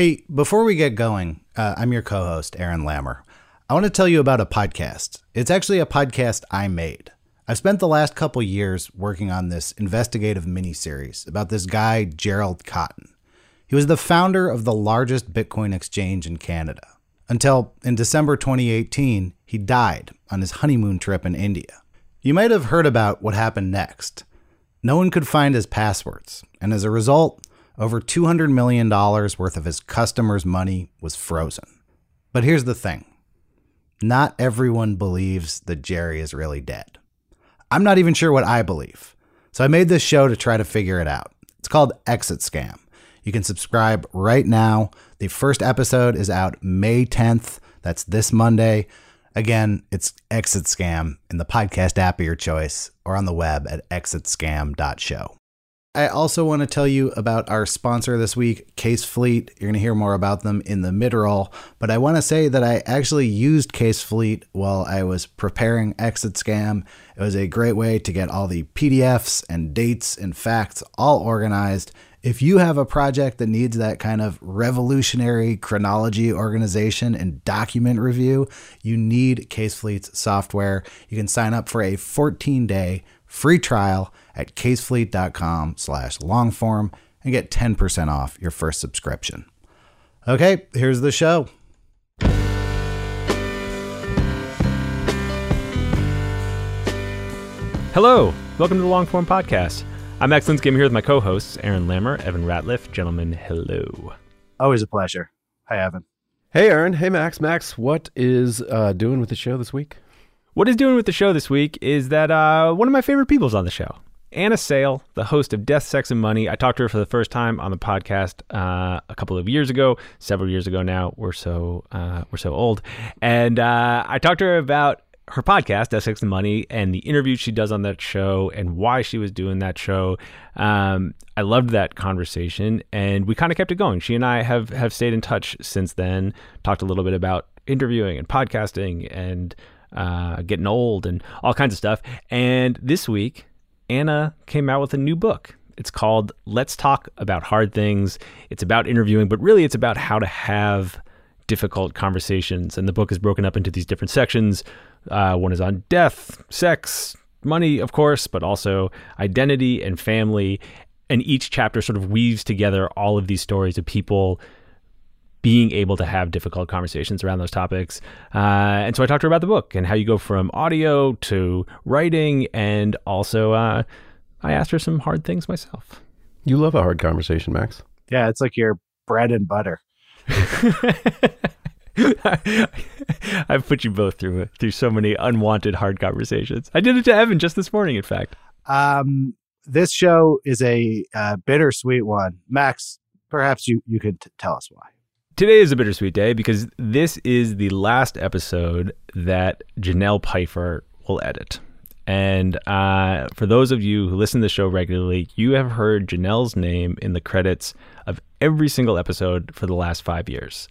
Hey, before we get going, uh, I'm your co host, Aaron Lammer. I want to tell you about a podcast. It's actually a podcast I made. I've spent the last couple years working on this investigative miniseries about this guy, Gerald Cotten. He was the founder of the largest Bitcoin exchange in Canada until in December 2018, he died on his honeymoon trip in India. You might have heard about what happened next. No one could find his passwords, and as a result, over $200 million worth of his customers' money was frozen. But here's the thing not everyone believes that Jerry is really dead. I'm not even sure what I believe. So I made this show to try to figure it out. It's called Exit Scam. You can subscribe right now. The first episode is out May 10th. That's this Monday. Again, it's Exit Scam in the podcast app of your choice or on the web at exitscam.show. I also want to tell you about our sponsor this week, Casefleet. You're going to hear more about them in the mid roll, but I want to say that I actually used Casefleet while I was preparing Exit Scam. It was a great way to get all the PDFs and dates and facts all organized. If you have a project that needs that kind of revolutionary chronology organization and document review, you need Casefleet's software. You can sign up for a 14 day free trial at casefleet.com slash longform and get 10% off your first subscription. Okay, here's the show. Hello, welcome to the Longform Podcast. I'm Max Linsky here with my co-hosts Aaron Lammer, Evan Ratliff. Gentlemen, hello. Always a pleasure. Hi, Evan. Hey, Aaron. Hey, Max. Max, what is uh, doing with the show this week? What is doing with the show this week is that uh, one of my favorite people's on the show. Anna Sale, the host of Death, Sex, and Money. I talked to her for the first time on the podcast uh, a couple of years ago, several years ago now. We're so uh, we're so old, and uh, I talked to her about her podcast, Death, Sex, and Money, and the interviews she does on that show, and why she was doing that show. Um, I loved that conversation, and we kind of kept it going. She and I have have stayed in touch since then. Talked a little bit about interviewing and podcasting and uh, getting old and all kinds of stuff. And this week Anna came out with a new book. It's called Let's Talk About Hard Things. It's about interviewing, but really it's about how to have difficult conversations. And the book is broken up into these different sections. Uh, one is on death, sex, money, of course, but also identity and family. And each chapter sort of weaves together all of these stories of people being able to have difficult conversations around those topics. Uh, and so I talked to her about the book and how you go from audio to writing. And also, uh, I asked her some hard things myself. You love a hard conversation, Max. Yeah, it's like your bread and butter. I've put you both through through so many unwanted hard conversations. I did it to Evan just this morning, in fact. Um, this show is a uh, bittersweet one. Max, perhaps you you could t- tell us why. Today is a bittersweet day because this is the last episode that Janelle Pifer will edit. And uh, for those of you who listen to the show regularly, you have heard Janelle's name in the credits of every single episode for the last five years.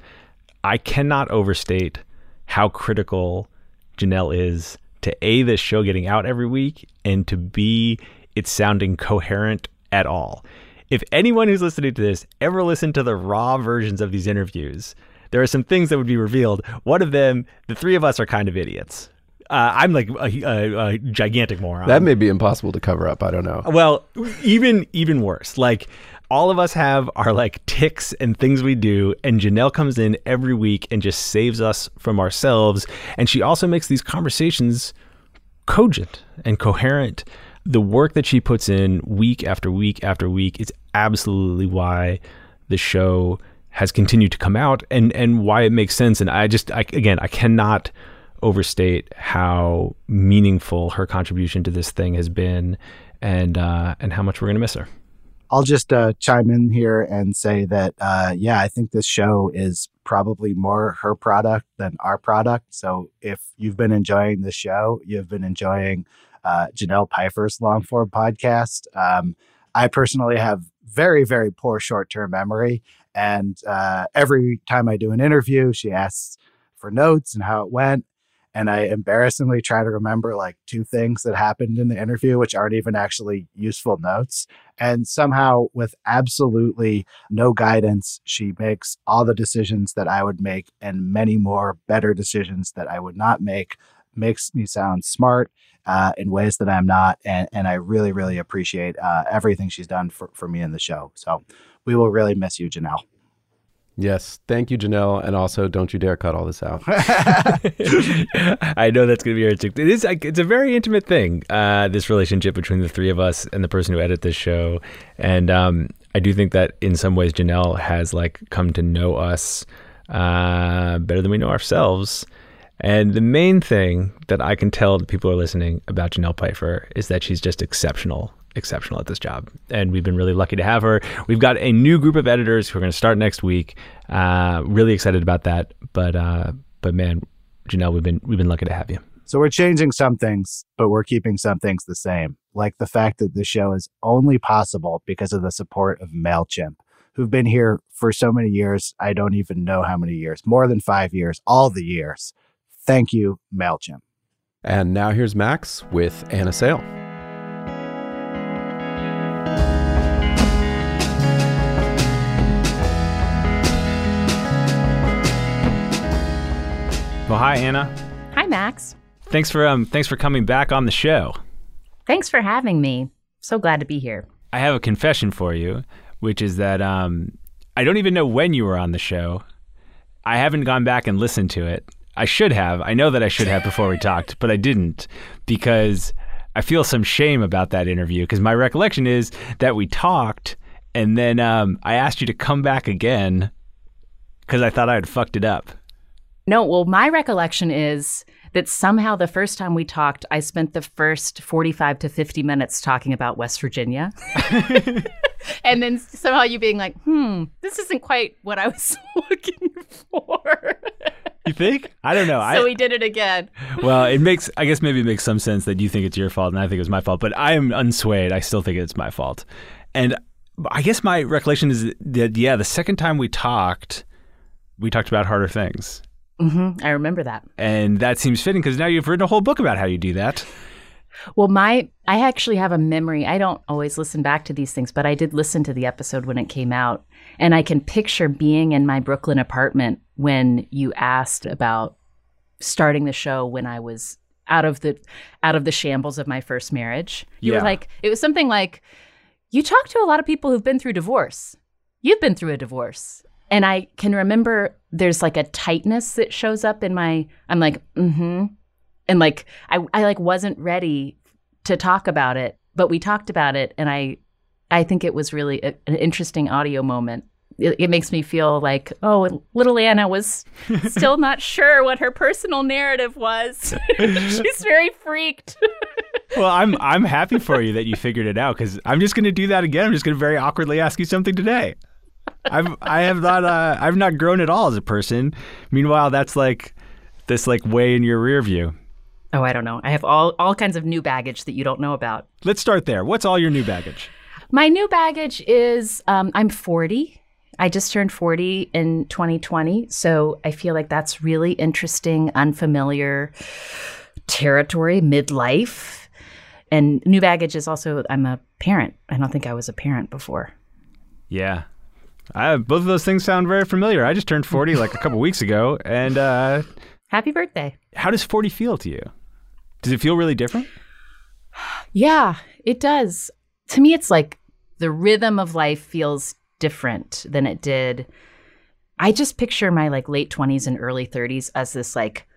I cannot overstate how critical Janelle is to A, this show getting out every week, and to B, it sounding coherent at all if anyone who's listening to this ever listened to the raw versions of these interviews, there are some things that would be revealed. One of them, the three of us are kind of idiots. Uh, I'm like a, a, a, gigantic moron. That may be impossible to cover up. I don't know. Well, even even worse. Like all of us have our like ticks and things we do, and Janelle comes in every week and just saves us from ourselves. And she also makes these conversations cogent and coherent the work that she puts in week after week after week is absolutely why the show has continued to come out and and why it makes sense and I just I, again I cannot overstate how meaningful her contribution to this thing has been and uh, and how much we're going to miss her. I'll just uh, chime in here and say that uh, yeah, I think this show is probably more her product than our product. So if you've been enjoying the show, you've been enjoying uh, Janelle Pifer's long form podcast. Um, I personally have very, very poor short term memory. And uh, every time I do an interview, she asks for notes and how it went. and I embarrassingly try to remember like two things that happened in the interview, which aren't even actually useful notes. And somehow, with absolutely no guidance, she makes all the decisions that I would make and many more better decisions that I would not make. Makes me sound smart uh, in ways that I'm not. And, and I really, really appreciate uh, everything she's done for, for me in the show. So we will really miss you, Janelle. Yes. Thank you, Janelle. And also, don't you dare cut all this out. I know that's going to be irritating. It is. It's a very intimate thing. Uh, this relationship between the three of us and the person who edited this show, and um, I do think that in some ways Janelle has like come to know us uh, better than we know ourselves. And the main thing that I can tell the people are listening about Janelle Pifer is that she's just exceptional exceptional at this job. And we've been really lucky to have her. We've got a new group of editors who are going to start next week. Uh, really excited about that. But uh, but man, Janelle, we've been we've been lucky to have you. So we're changing some things, but we're keeping some things the same, like the fact that the show is only possible because of the support of Mailchimp, who've been here for so many years. I don't even know how many years, more than five years, all the years. Thank you, Mailchimp. And now here's Max with Anna Sale. Well, hi Anna. Hi Max. Thanks for um thanks for coming back on the show. Thanks for having me. So glad to be here. I have a confession for you, which is that um I don't even know when you were on the show. I haven't gone back and listened to it. I should have. I know that I should have before we talked, but I didn't because I feel some shame about that interview because my recollection is that we talked and then um, I asked you to come back again because I thought I had fucked it up. No, well, my recollection is that somehow the first time we talked, I spent the first 45 to 50 minutes talking about West Virginia. and then somehow you being like, hmm, this isn't quite what I was looking for. You think? I don't know. so I, we did it again. well, it makes, I guess maybe it makes some sense that you think it's your fault and I think it was my fault, but I am unswayed. I still think it's my fault. And I guess my recollection is that, yeah, the second time we talked, we talked about harder things. Mm-hmm. I remember that. And that seems fitting because now you've written a whole book about how you do that. Well, my I actually have a memory. I don't always listen back to these things, but I did listen to the episode when it came out, and I can picture being in my Brooklyn apartment when you asked about starting the show when I was out of the out of the shambles of my first marriage. You Yeah. were like it was something like you talk to a lot of people who've been through divorce. You've been through a divorce. And I can remember there's like a tightness that shows up in my I'm like, mm-hmm. And like I I like wasn't ready to talk about it, but we talked about it and I I think it was really a, an interesting audio moment. It, it makes me feel like, oh, little Anna was still not sure what her personal narrative was. She's very freaked. Well, I'm I'm happy for you that you figured it out because I'm just going to do that again. I'm just going to very awkwardly ask you something today. I've I have not uh, I've not grown at all as a person. Meanwhile, that's like this like way in your rear view. Oh, I don't know. I have all all kinds of new baggage that you don't know about. Let's start there. What's all your new baggage? My new baggage is um, I'm 40. I just turned 40 in 2020. So I feel like that's really interesting, unfamiliar territory, midlife. And new baggage is also I'm a parent. I don't think I was a parent before. Yeah. I, both of those things sound very familiar. I just turned 40 like a couple weeks ago. And uh, Happy birthday. how does 40 feel to you? Does it feel really different? Yeah, it does. To me, it's like the rhythm of life feels different than it did. I just picture my like late 20s and early 30s as this like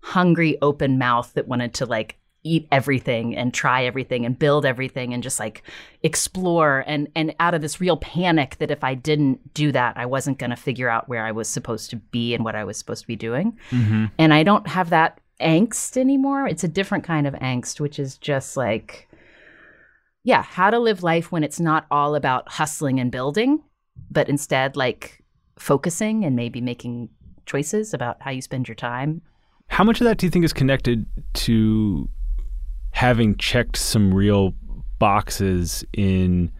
hungry open mouth that wanted to like eat everything and try everything and build everything and just like explore and and out of this real panic that if I didn't do that I wasn't going to figure out where I was supposed to be and what I was supposed to be doing. Mm-hmm. And I don't have that angst anymore. It's a different kind of angst which is just like yeah, how to live life when it's not all about hustling and building, but instead like focusing and maybe making choices about how you spend your time. How much of that do you think is connected to having checked some real boxes in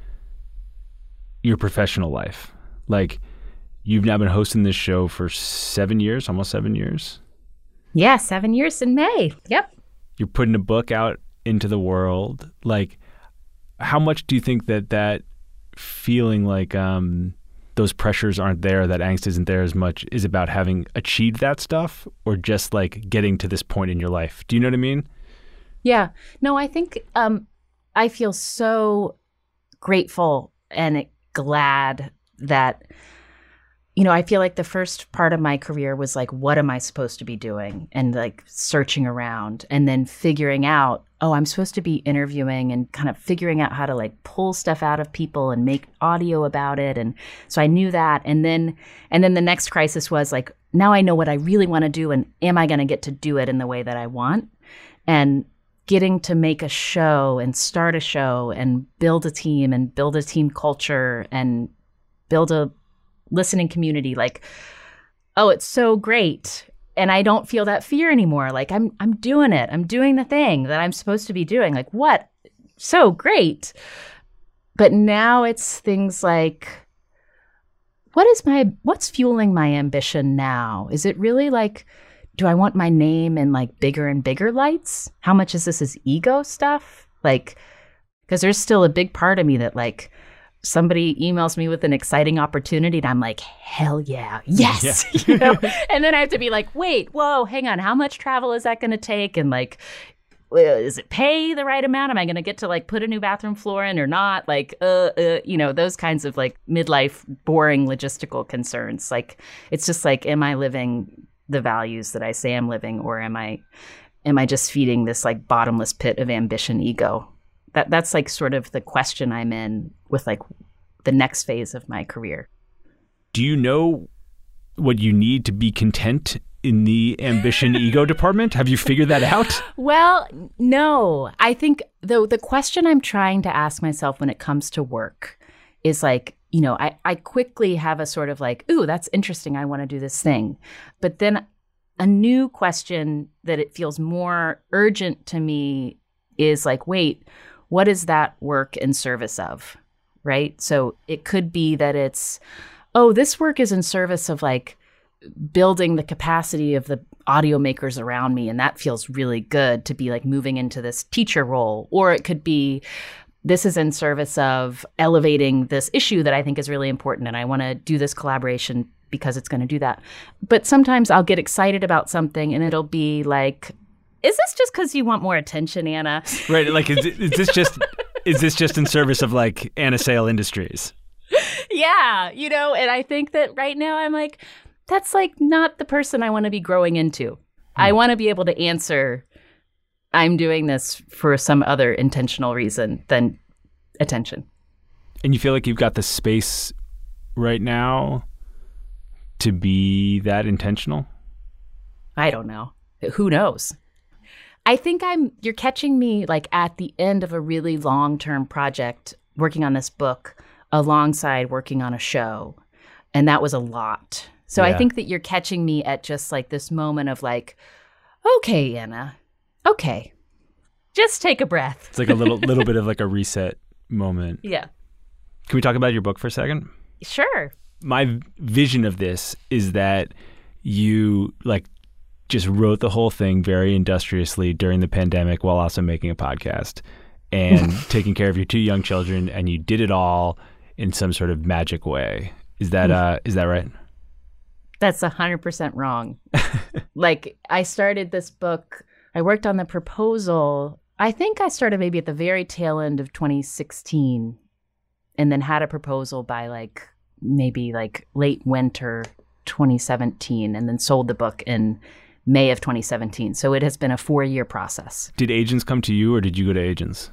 your professional life? Like, you've now been hosting this show for seven years, almost seven years. Yeah, seven years in May. Yep. You're putting a book out into the world. Like, how much do you think that that feeling like um, those pressures aren't there, that angst isn't there as much, is about having achieved that stuff, or just like getting to this point in your life? Do you know what I mean? Yeah. No, I think um, I feel so grateful and glad that you know, I feel like the first part of my career was like, what am I supposed to be doing? And like searching around and then figuring out, oh, I'm supposed to be interviewing and kind of figuring out how to like pull stuff out of people and make audio about it. And so I knew that. And then, and then the next crisis was like, now I know what I really want to do. And am I going to get to do it in the way that I want? And getting to make a show and start a show and build a team and build a team culture and build a listening community like oh it's so great and I don't feel that fear anymore. Like I'm I'm doing it. I'm doing the thing that I'm supposed to be doing. Like what? So great. But now it's things like what is my what's fueling my ambition now? Is it really like do I want my name in like bigger and bigger lights? How much is this is ego stuff? Like because there's still a big part of me that like somebody emails me with an exciting opportunity and I'm like, hell yeah, yes. Yeah. you know? and then I have to be like, wait, whoa, hang on, how much travel is that going to take? And like, is it pay the right amount? Am I going to get to like put a new bathroom floor in or not? Like, uh, uh, you know, those kinds of like midlife boring logistical concerns. Like, it's just like, am I living the values that I say I'm living, or am I, am I just feeding this like bottomless pit of ambition ego? That that's like sort of the question I'm in with like the next phase of my career. Do you know what you need to be content in the ambition ego department? Have you figured that out? Well, no. I think the the question I'm trying to ask myself when it comes to work is like, you know, I, I quickly have a sort of like, ooh, that's interesting. I want to do this thing. But then a new question that it feels more urgent to me is like, wait, what is that work in service of? Right. So it could be that it's, oh, this work is in service of like building the capacity of the audio makers around me. And that feels really good to be like moving into this teacher role. Or it could be, this is in service of elevating this issue that I think is really important. And I want to do this collaboration because it's going to do that. But sometimes I'll get excited about something and it'll be like, is this just because you want more attention, Anna? Right. Like, is, is this just is this just in service of like Anna Sale Industries? Yeah, you know, and I think that right now I'm like, that's like not the person I want to be growing into. Hmm. I want to be able to answer. I'm doing this for some other intentional reason than attention. And you feel like you've got the space right now to be that intentional? I don't know. Who knows? I think I'm you're catching me like at the end of a really long-term project working on this book alongside working on a show. And that was a lot. So yeah. I think that you're catching me at just like this moment of like, okay, Anna, okay. Just take a breath. It's like a little little bit of like a reset moment. Yeah. Can we talk about your book for a second? Sure. My vision of this is that you like just wrote the whole thing very industriously during the pandemic while also making a podcast and taking care of your two young children and you did it all in some sort of magic way. Is that uh is that right? That's 100% wrong. like I started this book, I worked on the proposal. I think I started maybe at the very tail end of 2016 and then had a proposal by like maybe like late winter 2017 and then sold the book in May of 2017. So it has been a four year process. Did agents come to you or did you go to agents?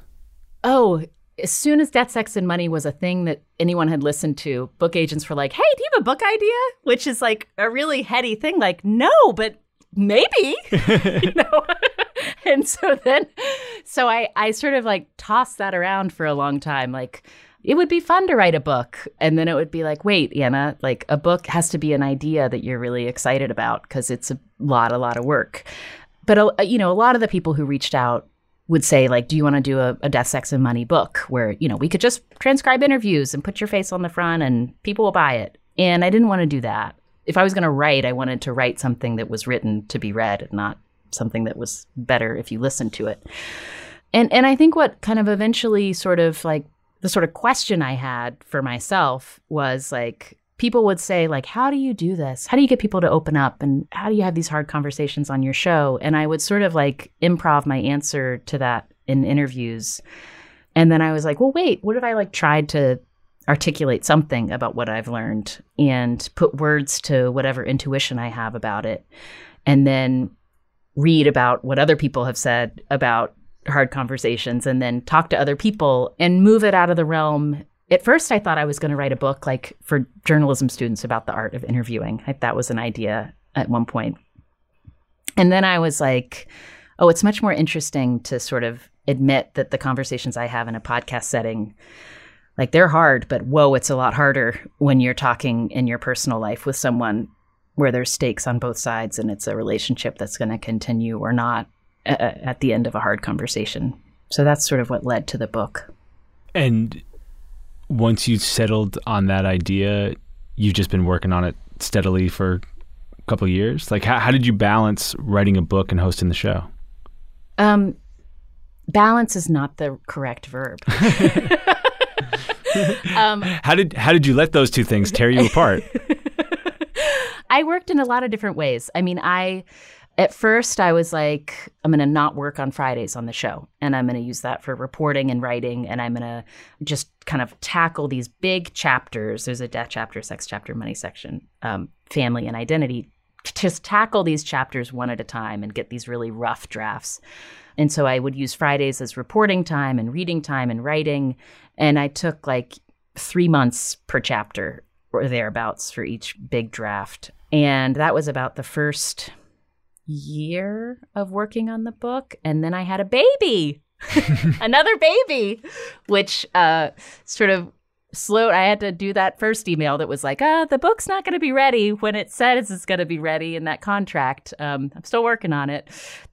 Oh, as soon as Death, Sex, and Money was a thing that anyone had listened to, book agents were like, hey, do you have a book idea? Which is like a really heady thing. Like, no, but maybe. you know? and so then, so I, I sort of like tossed that around for a long time. Like, it would be fun to write a book. And then it would be like, wait, Anna, like a book has to be an idea that you're really excited about because it's a lot, a lot of work. But, uh, you know, a lot of the people who reached out would say, like, do you want to do a, a death, sex, and money book where, you know, we could just transcribe interviews and put your face on the front and people will buy it. And I didn't want to do that. if I was going to write, I wanted to write something that was written to be read, and not something that was better if you listened to it. And and I think what kind of eventually sort of like the sort of question I had for myself was like people would say like how do you do this? How do you get people to open up? And how do you have these hard conversations on your show? And i would sort of like improv my answer to that in interviews. And then i was like well wait what if i like tried to articulate something about what i've learned and put words to whatever intuition i have about it and then read about what other people have said about hard conversations and then talk to other people and move it out of the realm at first I thought I was going to write a book like for journalism students about the art of interviewing. I, that was an idea at one point. And then I was like, oh, it's much more interesting to sort of admit that the conversations I have in a podcast setting like they're hard, but whoa, it's a lot harder when you're talking in your personal life with someone where there's stakes on both sides and it's a relationship that's going to continue or not at the end of a hard conversation. So that's sort of what led to the book. And once you settled on that idea, you've just been working on it steadily for a couple years. Like, how, how did you balance writing a book and hosting the show? Um, balance is not the correct verb. um, how did how did you let those two things tear you apart? I worked in a lot of different ways. I mean, I at first I was like, I'm going to not work on Fridays on the show. And I'm going to use that for reporting and writing. And I'm going to just kind of tackle these big chapters. There's a death chapter, sex chapter, money section, um, family and identity. Just tackle these chapters one at a time and get these really rough drafts. And so I would use Fridays as reporting time and reading time and writing. And I took like three months per chapter or thereabouts for each big draft. And that was about the first year of working on the book. And then I had a baby, another baby, which uh, sort of slowed. I had to do that first email that was like, ah, the book's not going to be ready when it says it's going to be ready in that contract. Um, I'm still working on it.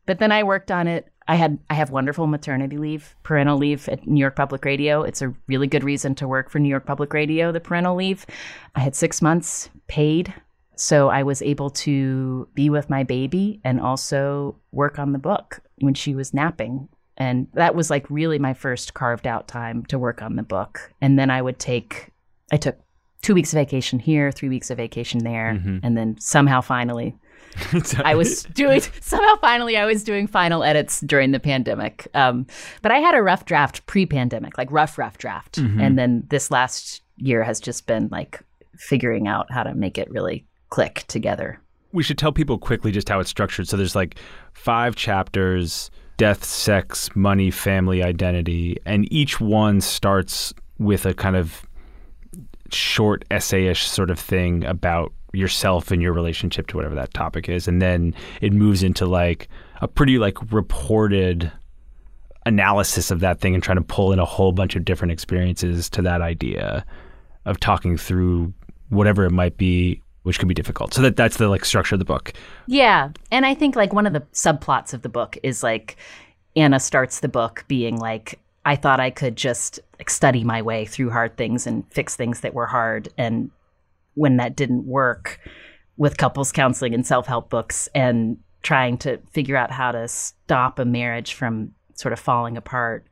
But then I worked on it. I had I have wonderful maternity leave, parental leave at New York Public Radio. It's a really good reason to work for New York Public Radio, the parental leave. I had 6 months paid so I was able to be with my baby and also work on the book when she was napping. And that was like really my first carved out time to work on the book. And then I would take, I took two weeks of vacation here, three weeks of vacation there. Mm-hmm. And then somehow finally, I was doing somehow finally I was doing final edits during the pandemic. Um, but I had a rough draft pre-pandemic, like rough rough draft, mm-hmm. and then this last year has just been like figuring out how to make it really click together. We should tell people quickly just how it's structured. So there's like five chapters death, sex, money, family, identity. And each one starts with a kind of short essayish sort of thing about yourself and your relationship to whatever that topic is. And then it moves into like a pretty like reported analysis of that thing and trying to pull in a whole bunch of different experiences to that idea of talking through whatever it might be which can be difficult. So that that's the like structure of the book. Yeah, and I think like one of the subplots of the book is like Anna starts the book being like I thought I could just like study my way through hard things and fix things that were hard and when that didn't work with couples counseling and self-help books and trying to figure out how to stop a marriage from sort of falling apart.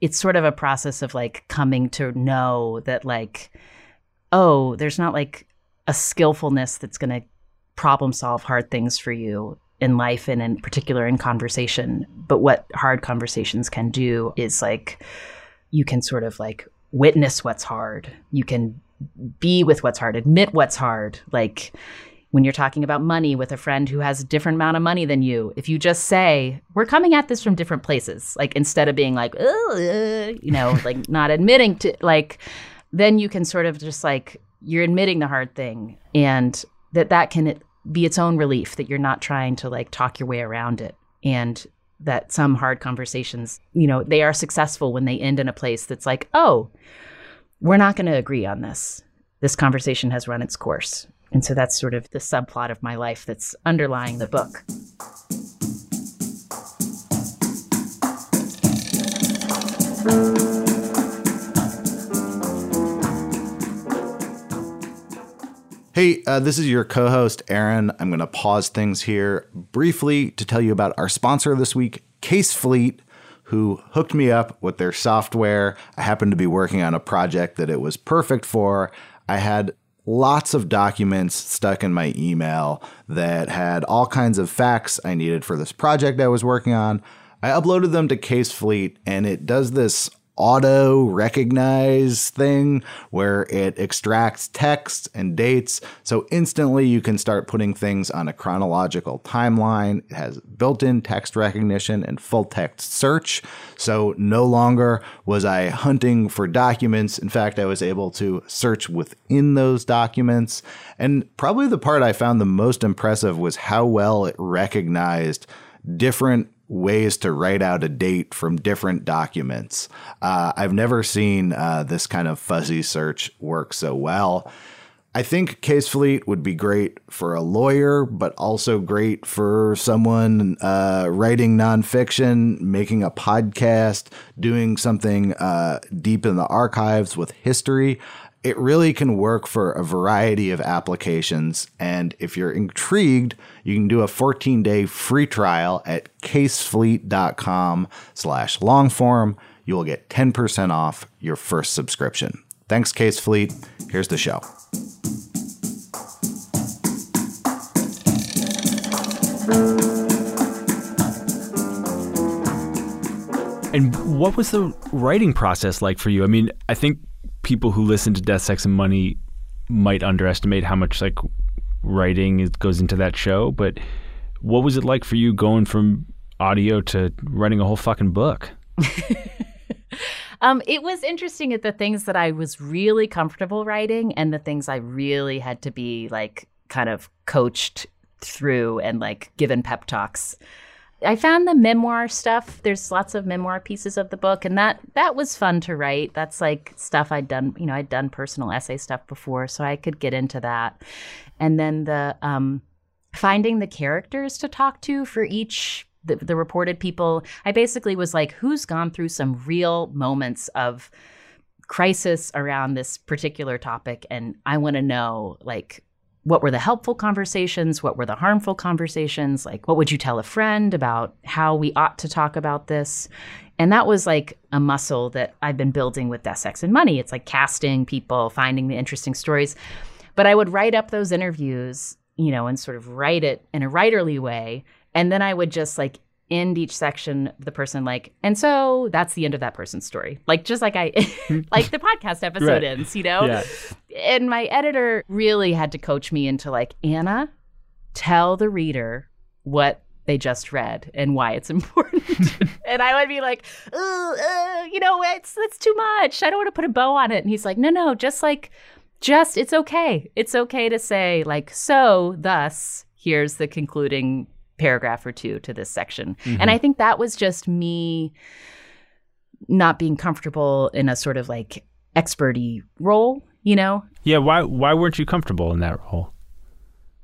It's sort of a process of like coming to know that like oh, there's not like a skillfulness that's going to problem solve hard things for you in life and in particular in conversation. But what hard conversations can do is like you can sort of like witness what's hard. You can be with what's hard, admit what's hard. Like when you're talking about money with a friend who has a different amount of money than you, if you just say, we're coming at this from different places, like instead of being like, uh, you know, like not admitting to, like, then you can sort of just like you're admitting the hard thing and that that can be its own relief that you're not trying to like talk your way around it. And that some hard conversations you know they are successful when they end in a place that's like oh we're not going to agree on this. This conversation has run its course. And so that's sort of the subplot of my life that's underlying the book Hey, uh, this is your co host, Aaron. I'm going to pause things here briefly to tell you about our sponsor this week, Casefleet, who hooked me up with their software. I happened to be working on a project that it was perfect for. I had lots of documents stuck in my email that had all kinds of facts I needed for this project I was working on. I uploaded them to Casefleet, and it does this auto recognize thing where it extracts text and dates. So instantly you can start putting things on a chronological timeline. It has built in text recognition and full text search. So no longer was I hunting for documents. In fact, I was able to search within those documents. And probably the part I found the most impressive was how well it recognized different ways to write out a date from different documents. Uh, I've never seen uh, this kind of fuzzy search work so well. I think Casefleet would be great for a lawyer, but also great for someone uh, writing nonfiction, making a podcast, doing something uh, deep in the archives with history it really can work for a variety of applications. And if you're intrigued, you can do a 14 day free trial at casefleet.com slash longform. You will get 10% off your first subscription. Thanks, Casefleet. Here's the show. And what was the writing process like for you? I mean, I think people who listen to Death, Sex, and Money might underestimate how much like writing is, goes into that show. But what was it like for you going from audio to writing a whole fucking book? um, it was interesting at the things that I was really comfortable writing and the things I really had to be like kind of coached through and like given pep talks. I found the memoir stuff. There's lots of memoir pieces of the book, and that that was fun to write. That's like stuff I'd done. You know, I'd done personal essay stuff before, so I could get into that. And then the um, finding the characters to talk to for each the, the reported people. I basically was like, who's gone through some real moments of crisis around this particular topic, and I want to know like what were the helpful conversations? What were the harmful conversations? Like, what would you tell a friend about how we ought to talk about this? And that was like a muscle that I've been building with Death, Sex, and Money. It's like casting people, finding the interesting stories. But I would write up those interviews, you know, and sort of write it in a writerly way. And then I would just like end each section the person like and so that's the end of that person's story. Like just like i like the podcast episode right. ends you know? Yeah. and my editor really had to coach me into like anna tell the reader what they just read and why it's important. And i would be like uh, you know it's that's too much. I don't want to put a bow on it. And he's like no no just like just it's okay. It's okay to say like so thus here's the concluding paragraph or two to this section. Mm-hmm. And I think that was just me not being comfortable in a sort of like experty role, you know? Yeah, why why weren't you comfortable in that role?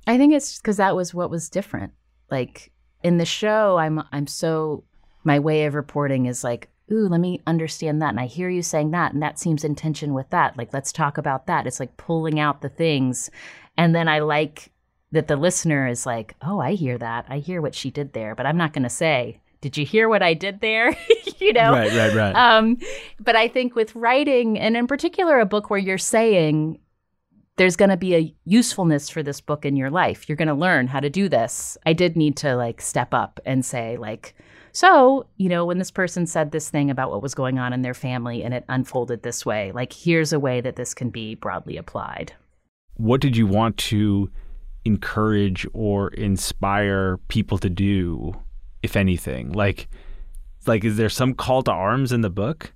I think it's because that was what was different. Like in the show, I'm I'm so my way of reporting is like, ooh, let me understand that. And I hear you saying that, and that seems in tension with that. Like, let's talk about that. It's like pulling out the things. And then I like that the listener is like, oh, I hear that. I hear what she did there, but I'm not going to say, did you hear what I did there? you know? Right, right, right. Um, but I think with writing, and in particular, a book where you're saying, there's going to be a usefulness for this book in your life. You're going to learn how to do this. I did need to like step up and say, like, so, you know, when this person said this thing about what was going on in their family and it unfolded this way, like, here's a way that this can be broadly applied. What did you want to encourage or inspire people to do, if anything? Like, like is there some call to arms in the book?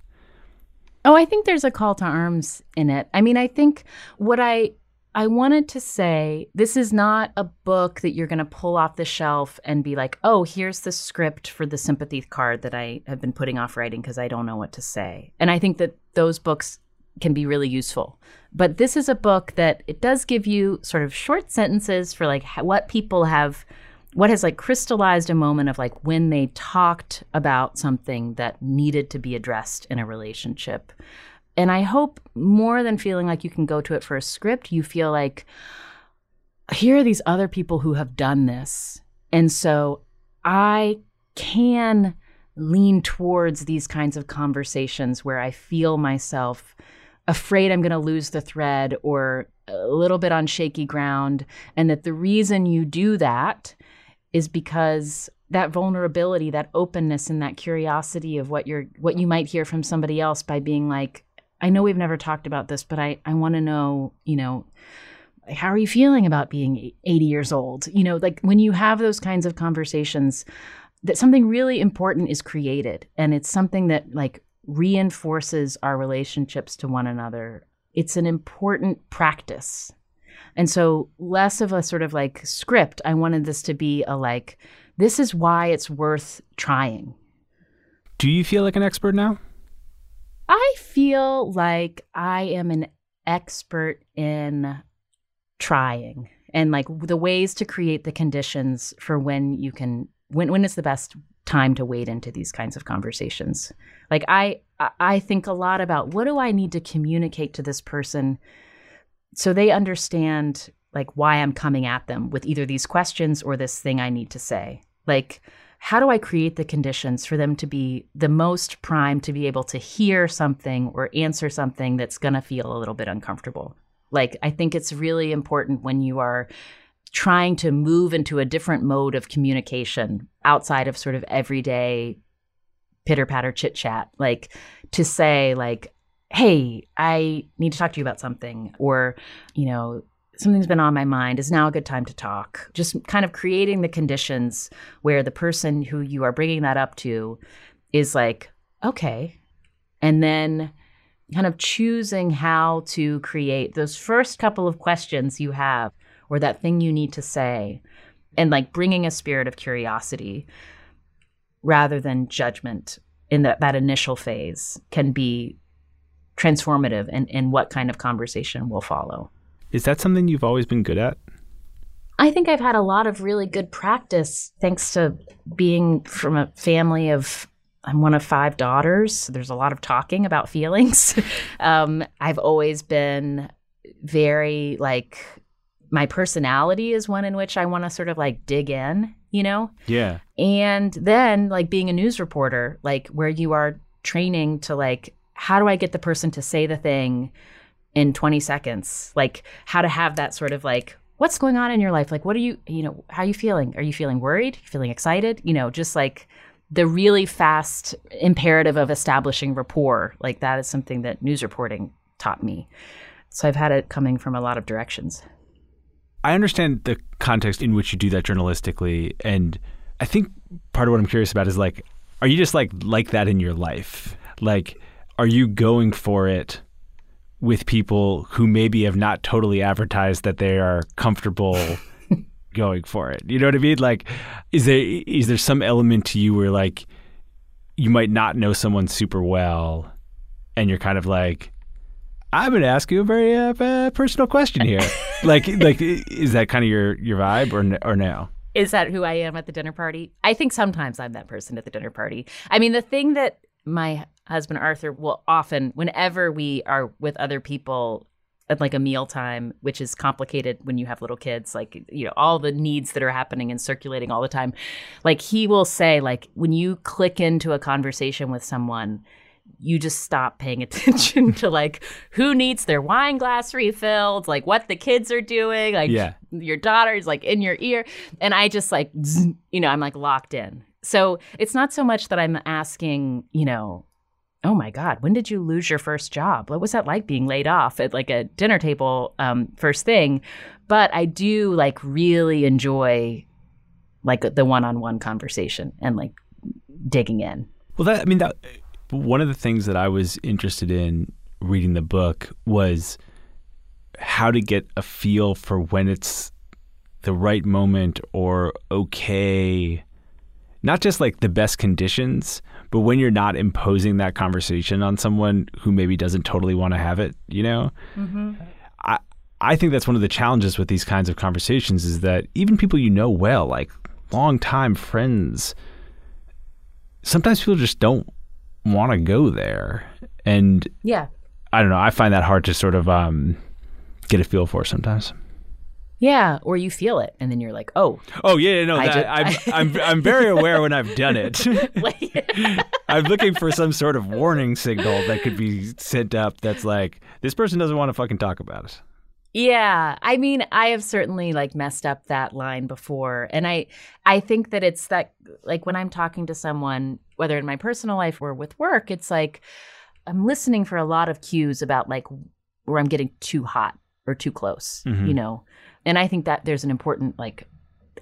Oh, I think there's a call to arms in it. I mean, I think what I I wanted to say this is not a book that you're going to pull off the shelf and be like, "Oh, here's the script for the sympathy card that I have been putting off writing because I don't know what to say." And I think that those books can be really useful. But this is a book that it does give you sort of short sentences for like what people have what has like crystallized a moment of like when they talked about something that needed to be addressed in a relationship. And I hope more than feeling like you can go to it for a script, you feel like here are these other people who have done this. And so I can lean towards these kinds of conversations where I feel myself afraid I'm going to lose the thread or a little bit on shaky ground. And that the reason you do that is because that vulnerability, that openness, and that curiosity of what you're what you might hear from somebody else by being like, I know we've never talked about this, but I, I want to know, you know, how are you feeling about being 80 years old? You know, like when you have those kinds of conversations, that something really important is created and it's something that like reinforces our relationships to one another. It's an important practice. And so, less of a sort of like script, I wanted this to be a like, this is why it's worth trying. Do you feel like an expert now? I feel like I am an expert in trying and like the ways to create the conditions for when you can when when is the best time to wade into these kinds of conversations. Like i i think a lot about what do i need to communicate to this person so they understand like why i'm coming at them with either these questions or this thing i need to say. Like how do i create the conditions for them to be the most primed to be able to hear something or answer something that's going to feel a little bit uncomfortable? Like i think it's really important when you are trying to move into a different mode of communication outside of sort of everyday pitter patter chit chat, like to say, like, hey, I need to talk to you about something, or, you know, something's been on my mind. Is now a good time to talk? Just kind of creating the conditions where the person who you are bringing that up to is like, okay. And then kind of choosing how to create those first couple of questions you have or that thing you need to say and like bringing a spirit of curiosity rather than judgment in that, that initial phase can be transformative in, in what kind of conversation will follow. Is that something you've always been good at? I think I've had a lot of really good practice thanks to being from a family of I'm one of five daughters. There's a lot of talking about feelings. um, I've always been very like my personality is one in which I want to sort of like dig in, you know? Yeah. And then like being a news reporter, like where you are training to like, how do I get the person to say the thing in 20 seconds? Like how to have that sort of like, what's going on in your life? Like, what are you, you know, how are you feeling? Are you feeling worried? Feeling excited? You know, just like the really fast imperative of establishing rapport. Like that is something that news reporting taught me. So I've had it coming from a lot of directions. I understand the context in which you do that journalistically, and I think part of what I'm curious about is like, are you just like like that in your life? Like, are you going for it with people who maybe have not totally advertised that they are comfortable going for it? You know what I mean? Like, is there is there some element to you where like you might not know someone super well, and you're kind of like, I'm going to ask you a very uh, personal question here. like, like, is that kind of your your vibe, or or no? Is that who I am at the dinner party? I think sometimes I'm that person at the dinner party. I mean, the thing that my husband Arthur will often, whenever we are with other people at like a mealtime, which is complicated when you have little kids, like, you know, all the needs that are happening and circulating all the time. Like, he will say, like, when you click into a conversation with someone, you just stop paying attention to like who needs their wine glass refilled, like what the kids are doing, like yeah. your daughter's like in your ear. And I just like, you know, I'm like locked in. So it's not so much that I'm asking, you know, oh my God, when did you lose your first job? What was that like being laid off at like a dinner table um, first thing? But I do like really enjoy like the one on one conversation and like digging in. Well, that, I mean, that one of the things that I was interested in reading the book was how to get a feel for when it's the right moment or okay not just like the best conditions but when you're not imposing that conversation on someone who maybe doesn't totally want to have it you know mm-hmm. i i think that's one of the challenges with these kinds of conversations is that even people you know well like long time friends sometimes people just don't want to go there. And yeah, I don't know. I find that hard to sort of um, get a feel for sometimes. Yeah, or you feel it, and then you're like, "Oh, Oh yeah, no, that, ju- I'm, I'm I'm very aware when I've done it. I'm looking for some sort of warning signal that could be sent up. That's like this person doesn't want to fucking talk about it. Yeah, I mean, I have certainly like messed up that line before, and I I think that it's that like when I'm talking to someone, whether in my personal life or with work, it's like I'm listening for a lot of cues about like where I'm getting too hot or too close, Mhm. you know, and I think that there's an important like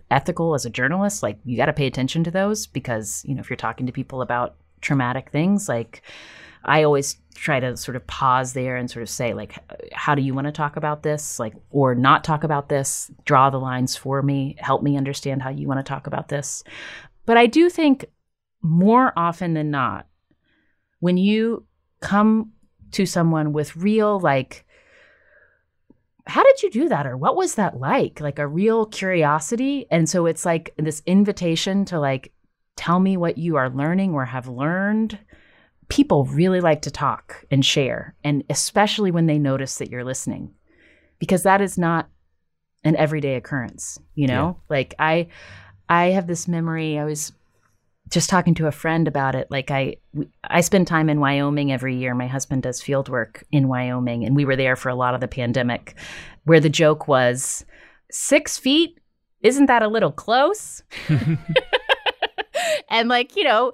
ethical as a journalist, like you got to pay attention to those because you know if you're talking to people about traumatic things, like I always try to sort of pause there and sort of say like how do you want to talk about this? Like or not talk about this? Draw the lines for me. Help me understand how you want to talk about this. But i do think more often than not when you come to someone with real like how did you do that? or what was that like? like a real curiosity. And so it's like this invitation to like tell me what you are learning or have learned people really like to talk and share, and especially when they notice that you're listening, because that is not an everyday occurrence. You know, like I, I have this memory. I was just talking to a friend about it. Like I, I spend time in Wyoming every year. My husband does field work in Wyoming, and we were there for a lot of the pandemic, where the joke was six feet. Isn't that a little close? and like you know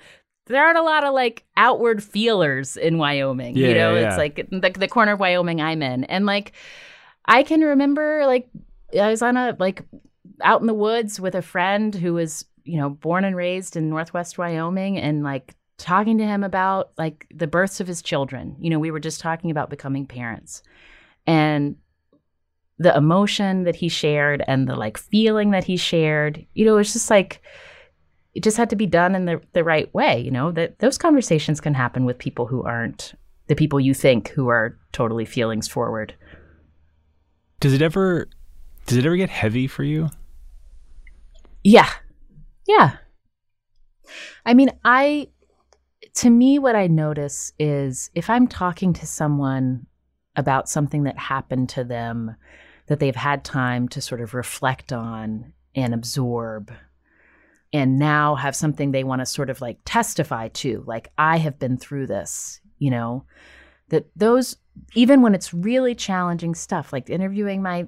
there aren't a lot of like outward feelers in Wyoming. Yeah, you know, yeah, it's like the, the corner of Wyoming I'm in. And like, I can remember like I was on a like out in the woods with a friend who was, you know, born and raised in Northwest Wyoming and like talking to him about like the births of his children. You know, we were just talking about becoming parents. And the emotion that he shared and the like feeling that he shared, you know, it's just like it just had to be done in the, the right way you know that those conversations can happen with people who aren't the people you think who are totally feelings forward. Does it ever does it ever get heavy for you? yeah. Yeah. I mean i to me what i notice is if i'm talking to someone about something that happened to them that they've had time to sort of reflect on and absorb and now have something they want to sort of like testify to like i have been through this you know? That those even when it's really challenging stuff like interviewing my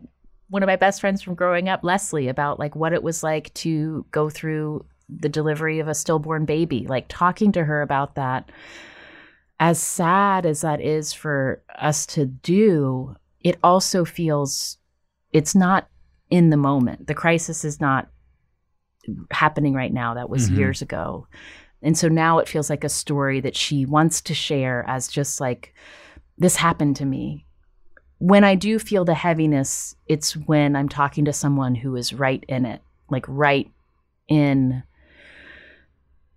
one of my best friends from growing up leslie about like what it was like to go through the delivery of a stillborn baby like talking to her about that as sad as that is for us to do it also feels it's not in the moment. The crisis is not happening right now that was Mhm. years ago. And so now it feels like a story that she wants to share as just like this happened to me. When i do feel the heaviness it's when i'm talking to someone who is right in it like right in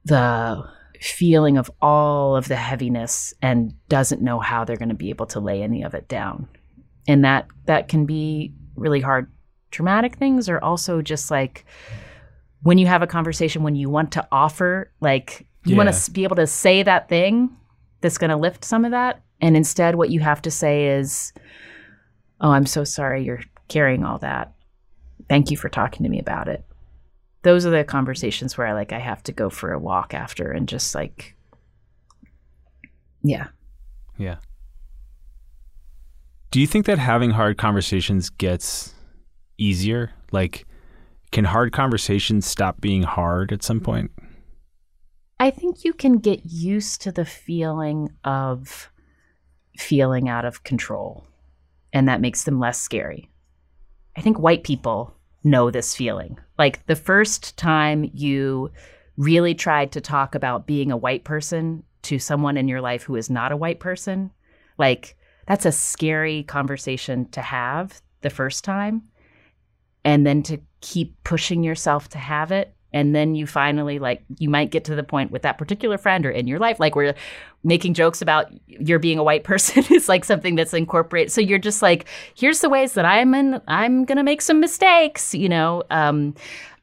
the feeling of all of the heaviness and doesn't know how they're going to be able to lay any of it down. And that that can be really hard traumatic things are also just like when you have a conversation when you want to offer like you want to be able to say that thing that's going to lift some of that. And instead what you have to say is oh i'm so sorry you're carrying all that. Thank you for talking to me about it. Those are the conversations where i like i have to go for a walk after and just like yeah. Yeah. Do you think that having hard conversations gets easier? Like can hard conversations stop being hard at some point? I think you can get used to the feeling of feeling out of control, and that makes them less scary. I think white people know this feeling. Like the first time you really tried to talk about being a white person to someone in your life who is not a white person, like that's a scary conversation to have the first time. And then to keep pushing yourself to have it. And then you finally like you might get to the point with that particular friend or in your life like where making jokes about your being a white person is like something that's incorporated. So you're just like here's the ways that i'm in i'm gonna make some mistakes you know? Um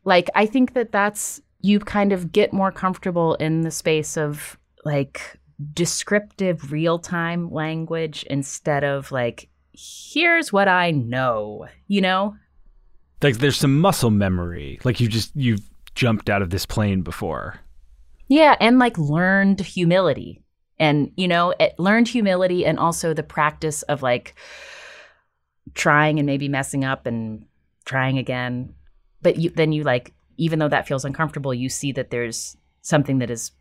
like i think that that's you kind of get more comfortable in the space of like descriptive real-time language instead of like here's what i know you know Like there's some muscle memory. Like you just you've jumped out of this plane before. Yeah, and like learned humility. And, you know, it, learned humility and also the practice of like trying and maybe messing up and trying again. But you, then you like, even though that feels uncomfortable, you see that there's something that is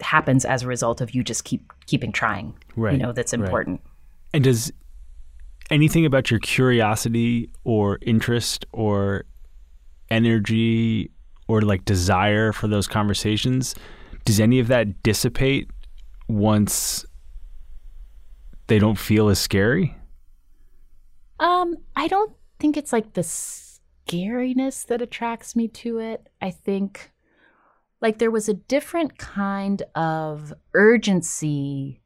happens as a result of you just keep keeping trying. Right. You know, that's right. important. And does anything about your curiosity or interest or energy or like desire for those conversations, does any of that dissipate once they don't feel as scary? Um, I don't think it's like the scariness that attracts me to it. I think like there was a different kind of urgency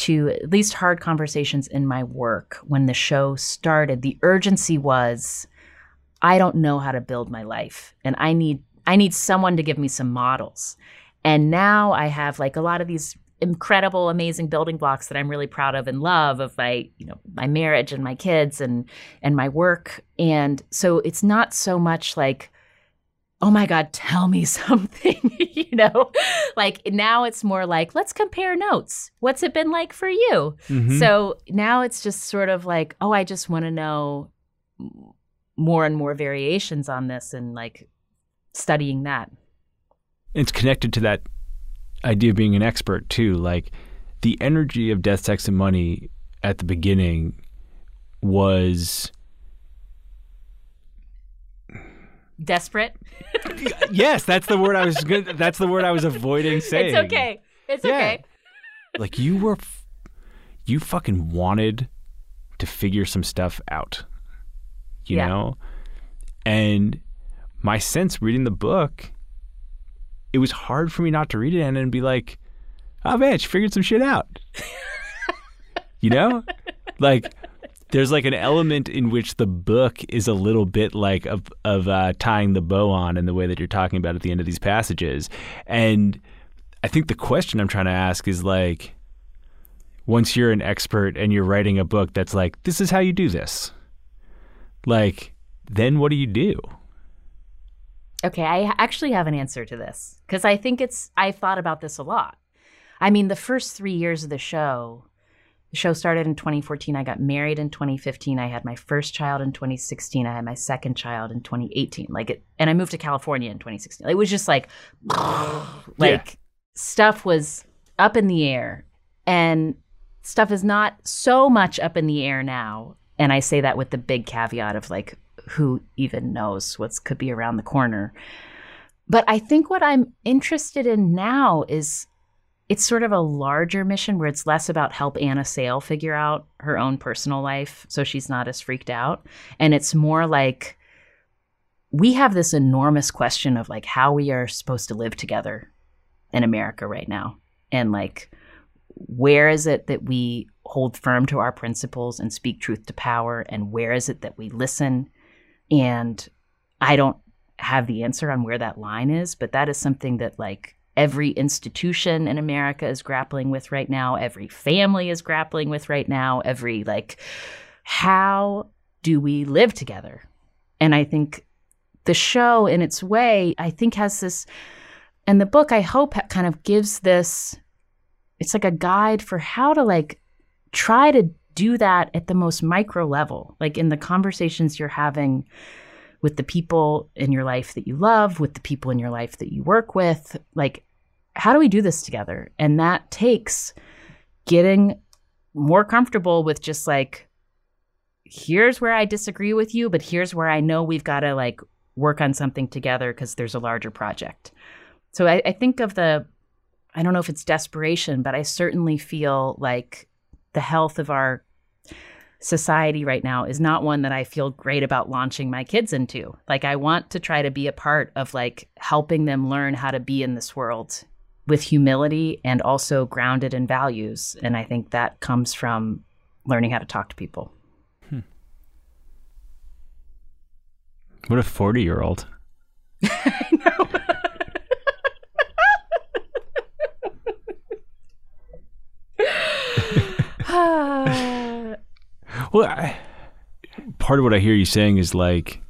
to at least hard conversations in my work when the show started. The urgency was I don't know how to build my life and I need I need someone to give me some models. And now I have like a lot of these incredible amazing building blocks that I'm really proud of and love of my you know my marriage and my kids and and my work and so it's not so much like oh my god tell me something you know like now it's more like let's compare notes what's it been like for you Mhm. so now it's just sort of like oh I just want to know more and more variations on this and like studying that it's connected to that idea of being an expert too. Like the energy of Death, Sex, and Money at the beginning was desperate yes, that's the word I was good. That's the word I was avoiding saying. it's okay it's Yeah. okay Like you were, f- you fucking wanted to figure some stuff out. You Yeah. know, and my sense reading the book, it was hard for me not to read it and then be like, "Oh man, she figured some shit out." you know, like there's like an element in which the book is a little bit like of of uh, tying the bow on in the way that you're talking about at the end of these passages, and I think the question I'm trying to ask is like, once you're an expert and you're writing a book that's like, this is how you do this, like, then what do you do? Okay, I actually have an answer to this because I think it's, I've thought about this a lot. I mean, the first three years of the show, the show started in 2014. I got married in 2015. I had my first child in 2016. I had my second child in 2018. Like it, and I moved to California in 2016. It was just like, like stuff was up in the air and stuff is not so much up in the air now. And I say that with the big caveat of like, who even knows what's could be around the corner. But I think what I'm interested in now is it's sort of a larger mission where it's less about help Anna Sale figure out her own personal life so she's not as freaked out. And it's more like we have this enormous question of like how we are supposed to live together in America right now. And like where is it that we hold firm to our principles and speak truth to power and where is it that we listen and I don't have the answer on where that line is, but that is something that like every institution in America is grappling with right now, every family is grappling with right now, every like how do we live together? And I think the show in its way, I think has this and the book I hope kind of gives this it's like a guide for how to like try to do that at the most micro level, like in the conversations you're having with the people in your life that you love, with the people in your life that you work with. Like, how do we do this together? And that takes getting more comfortable with just like, here's where I disagree with you, but here's where I know we've got to like work on something together because there's a larger project. So I, I think of the, I don't know if it's desperation, but I certainly feel like the health of our society right now is not one that I feel great about launching my kids into. Like I want to try to be a part of like helping them learn how to be in this world with humility and also grounded in values. And I think that comes from learning how to talk to people. Hmm. What a 40 year old. Well, I, part of what I hear you saying is like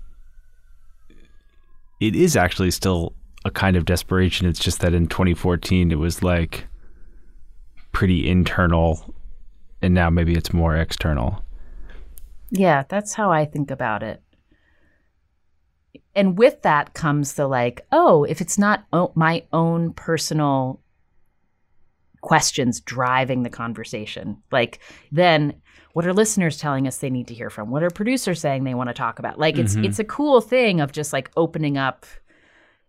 it is actually still a kind of desperation. It's just that in 2014 it was like pretty internal, and now maybe it's more external. Yeah, that's how I think about it. And with that comes the like, oh, if it's not o- my own personal questions driving the conversation, like then what are listeners telling us they need to hear from? What are producers saying they want to talk about? Like it's it's a cool thing of just like opening up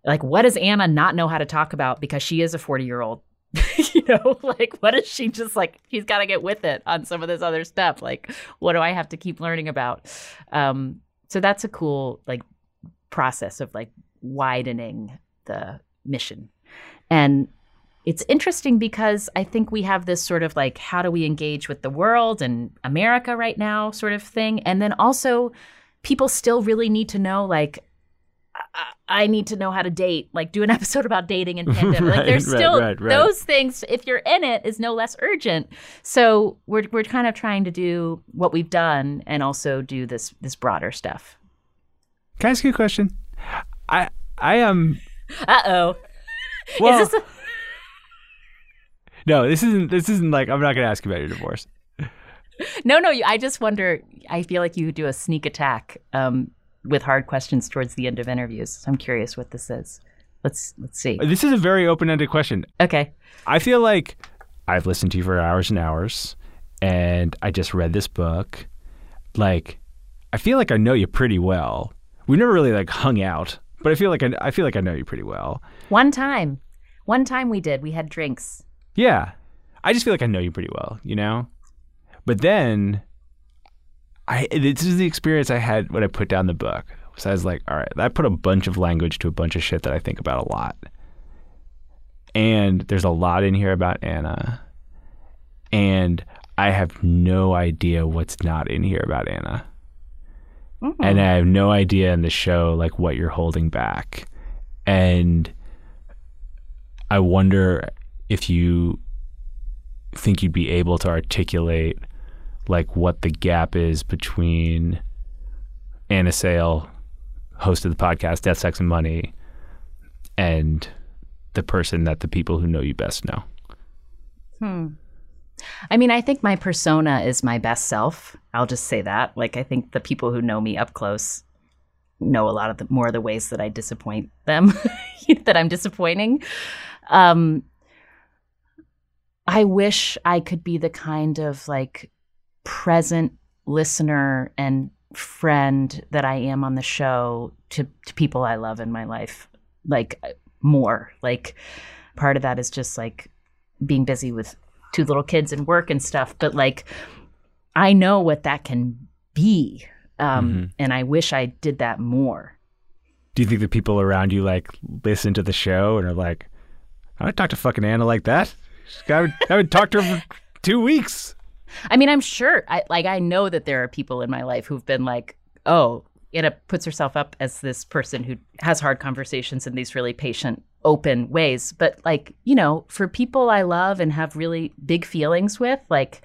like what does Anna not know how to talk about because she is a 40-year-old you know like what is she just like she's got to get with it on some of this other stuff. Like what do i have to keep learning about? Um so that's a cool like process of like widening the mission. And it's interesting because i think we have this sort of like how do we engage with the world and america right now sort of thing and then also people still really need to know like I- I need to know how to date, like do an episode about dating and pandemic. like Right, there's right, still right, right. those things. If you're in it, is no less urgent. So we're we're kind of trying to do what we've done and also do this this broader stuff. Can I ask you a question? I I am Uh oh. well. is this a, no, this isn't. This isn't like I'm not going to ask you about your divorce. no no? I just wonder. I feel like you do a sneak attack um, with hard questions towards the end of interviews. So I'm curious what this is. Let's let's see. This is a very open-ended question. Okay. I feel like I've listened to you for hours and hours, and I just read this book. Like, I feel like I know you pretty well. We never really like hung out, but I feel like I, I feel like I know you pretty well. One time, one time we did. We had drinks. Yeah, I just feel like I know you pretty well, you know. But then, I this is the experience I had when I put down the book. So I was like, all right, I put a bunch of language to a bunch of shit that I think about a lot. And there's a lot in here about Anna. And I have no idea what's not in here about Anna. Mm-hmm. And I have no idea in the show like what you're holding back. And I wonder if you think you'd be able to articulate like what the gap is between Anna Sale, host of the podcast Death, Sex, and Money, and the person that the people who know you best know. Hmm. I mean, I think my persona is my best self. I'll just say that. Like, I think the people who know me up close know a lot of the more of the ways that I disappoint them, that I'm disappointing. Um, I wish I could be the kind of like present listener and friend that I am on the show to, to people I love in my life, like more. Like, part of that is just like being busy with two little kids and work and stuff but like i know what that can be um, Mhm. and i wish i did that more Do you think the people around you like listen to the show and are like, I would talk to fucking Anna like that? I would, I would talk to her for two weeks. i mean i'm sure i like i know that there are people in my life who've been like oh Anna puts herself up as this person who has hard conversations in these really patient open ways but like you know for people i love and have really big feelings with like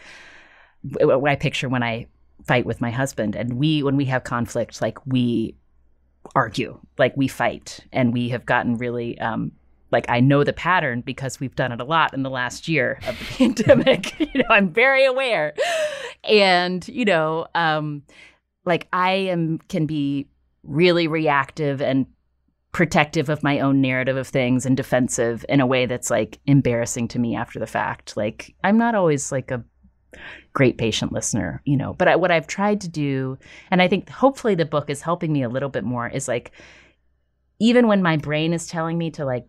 what i picture when i fight with my husband and we when we have conflict like we argue like we fight and we have gotten really um like i know the pattern because we've done it a lot in the last year of the pandemic you know i'm very aware and you know um like i am can be really reactive and protective of my own narrative of things and defensive in a way that's like embarrassing to me after the fact like i'm not always like a great patient listener, you know. But I, what I've tried to do, and I think hopefully the book is helping me a little bit more, is like even when my brain is telling me to like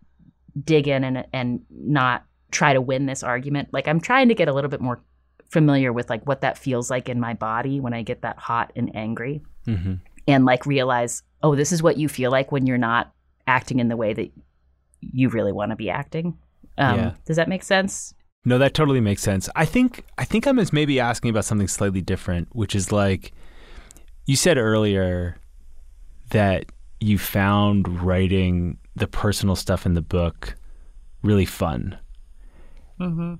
dig in and and not try to win this argument, like I'm trying to get a little bit more familiar with like what that feels like in my body when I get that hot and angry, Mm-hmm. and like realize, oh, this is what you feel like when you're not acting in the way that you really want to be acting. Um, Yeah. Does that make sense? No, that totally makes sense. I think I think I'm maybe asking about something slightly different, which is like you said earlier that you found writing the personal stuff in the book really fun. Mm-hmm.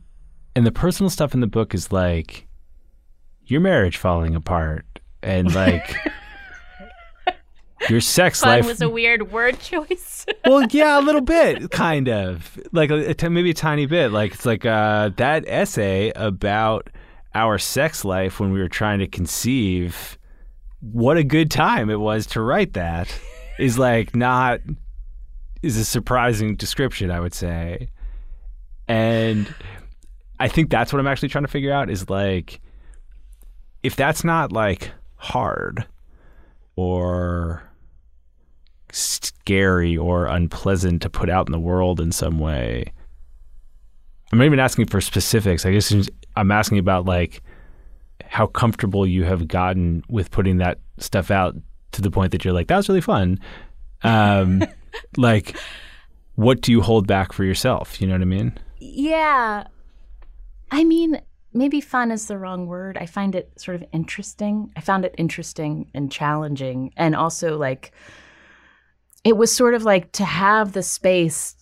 And the personal stuff in the book is like your marriage falling apart and like your sex Fun life was a weird word choice. well, yeah, a little bit, kind of, like a, a- maybe a tiny bit. Like it's like uh, that essay about our sex life when we were trying to conceive. What a good time it was to write that. Is like not is a surprising description, I would say, and I think that's what I'm actually trying to figure out is like if that's not like hard or scary or unpleasant to put out in the world in some way. I'm not even asking for specifics. I guess I'm asking about like how comfortable you have gotten with putting that stuff out to the point that you're like, that was really fun. Um, like, what do you hold back for yourself? You know what I mean? Yeah. I mean, maybe fun is the wrong word. I find it sort of interesting. I found it interesting and challenging. And also, like, it was sort of like to have the space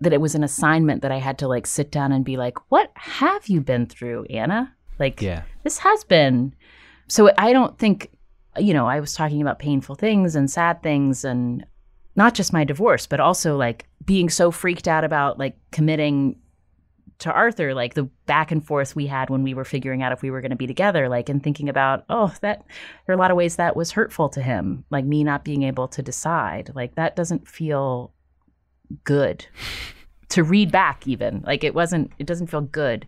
that it was an assignment that I had to like sit down and be like, what have you been through, Anna? Like, Yeah. this has been. So I don't think, you know, I was talking about painful things and sad things and not just my divorce, but also like being so freaked out about like committing to Arthur, like the back and forth we had when we were figuring out if we were going to be together, like and thinking about, oh, that there are a lot of ways that was hurtful to him, like me not being able to decide. Like that doesn't feel good to read back even. Like it wasn't it doesn't feel good.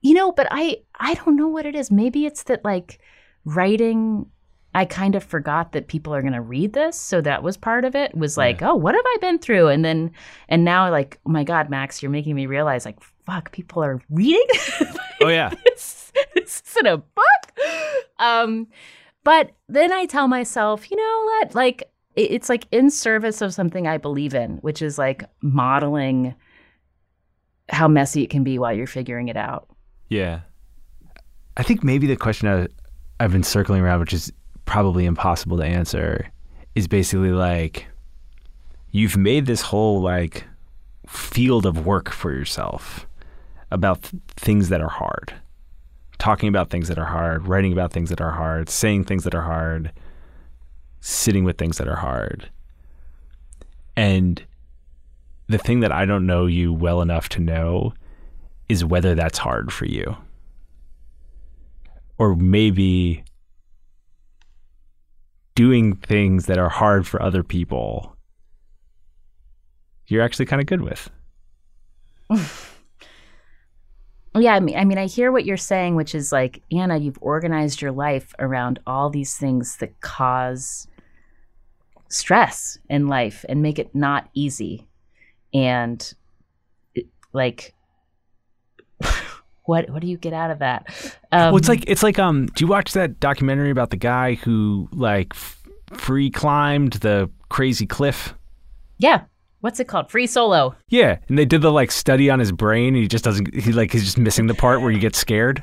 You know, but I I don't know what it is. Maybe it's that like writing I kind of forgot that people are going to read this, so that was part of it. Was like, oh, what have I been through? And then, and now, like, oh my God, Max, you're making me realize, like, fuck, people are reading Oh yeah. this. This isn't a book. Um, but then I tell myself, you know what? Like, it- it's like in service of something I believe in, which is like modeling how messy it can be while you're figuring it out. Yeah. I think maybe the question I, I've been circling around, which is probably impossible to answer, is basically like you've made this whole like field of work for yourself about th- things that are hard, talking about things that are hard, writing about things that are hard, saying things that are hard, sitting with things that are hard. And the thing that I don't know you well enough to know is whether that's hard for you. Or maybe doing things that are hard for other people, you're actually kind of good with. Yeah, I mean, I mean, I hear what you're saying, which is like, Anna, you've organized your life around all these things that cause stress in life and make it not easy. And it, like, what what do you get out of that? Um, well, it's like it's like um. Do you watch that documentary about the guy who like f- free climbed the crazy cliff? yeah, what's it called? Free solo. Yeah, and they did the like study on his brain. And he just doesn't. He like he's just missing the part where you get scared.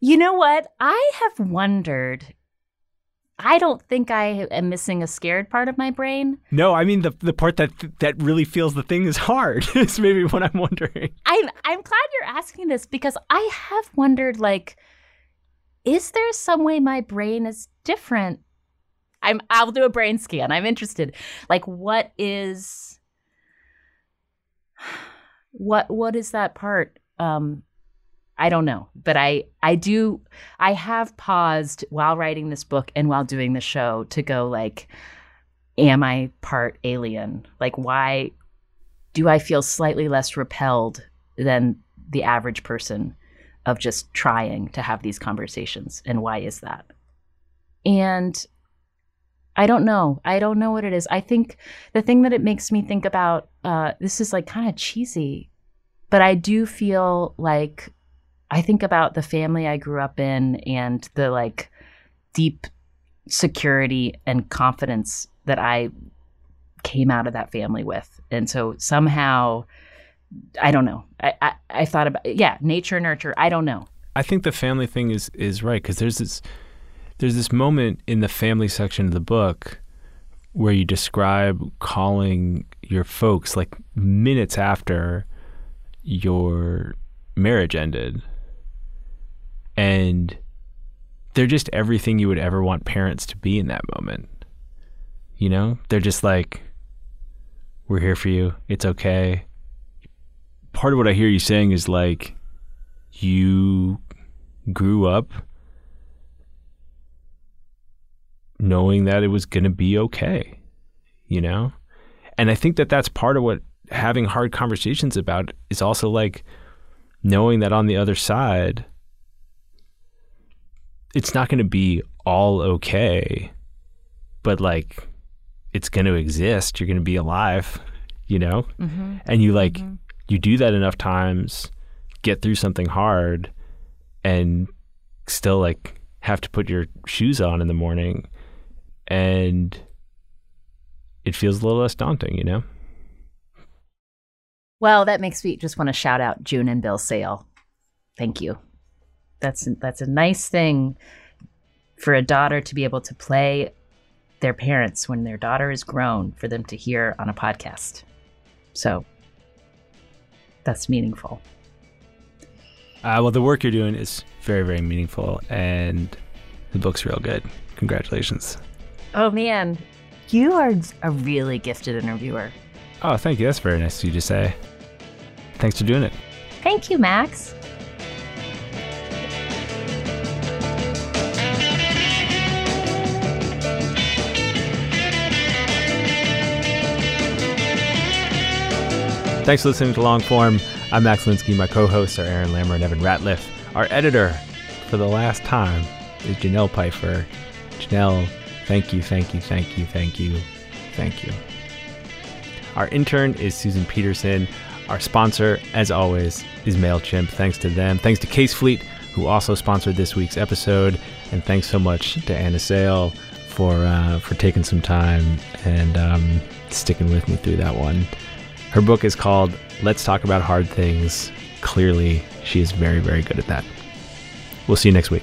You know what? I have wondered. I don't think I am missing a scared part of my brain. No, I mean the the part that that really feels the thing is hard. is maybe what I'm wondering. I'm I'm glad you're asking this because I have wondered like is there some way my brain is different? I'm I'll do a brain scan. I'm interested. Like what is what what is that part? Um I don't know, but I I do I have paused while writing this book and while doing the show to go like am I part alien? Like why do I feel slightly less repelled than the average person of just trying to have these conversations? And why is that? And I don't know. I don't know what it is. I think the thing that it makes me think about uh, this is like kind of cheesy, but I do feel like I think about the family I grew up in and the like deep security and confidence that I came out of that family with. And so somehow, I don't know. I, I, I thought about, yeah, nature, nurture. I don't know. I think the family thing is is right because there's this there's this moment in the family section of the book where you describe calling your folks like minutes after your marriage ended and they're just everything you would ever want parents to be in that moment. You know, they're just like, we're here for you. It's okay. Part of what I hear you saying is like, you grew up knowing that it was going to be okay, you know? And I think that that's part of what having hard conversations about is also like knowing that on the other side, it's not going to be all okay, but like it's going to exist. You're going to be alive, you know? Mm-hmm. And you like, mm-hmm. you do that enough times, get through something hard, and still like have to put your shoes on in the morning. And it feels a little less daunting, you know? Well, that makes me just want to shout out June and Bill Sale. Thank you. That's that's a nice thing for a daughter to be able to play their parents when their daughter is grown for them to hear on a podcast. So that's meaningful. Uh, well, the work you're doing is very, very meaningful, and the book's real good. Congratulations. Oh, man. You are a really gifted interviewer. Oh, thank you. That's very nice of you to say. Thanks for doing it. Thank you, Max. Thanks for listening to Longform. I'm Max Linsky. My co-hosts are Aaron Lammer and Evan Ratliff. Our editor, for the last time, is Janelle Pifer. Janelle, thank you, thank you, thank you, thank you, thank you. Our intern is Susan Peterson. Our sponsor, as always, is MailChimp. Thanks to them. Thanks to Case Fleet, who also sponsored this week's episode. And thanks so much to Anna Sale for, uh, for taking some time and um, sticking with me through that one. Her book is called Let's Talk About Hard Things. Clearly, she is very, very good at that. We'll see you next week.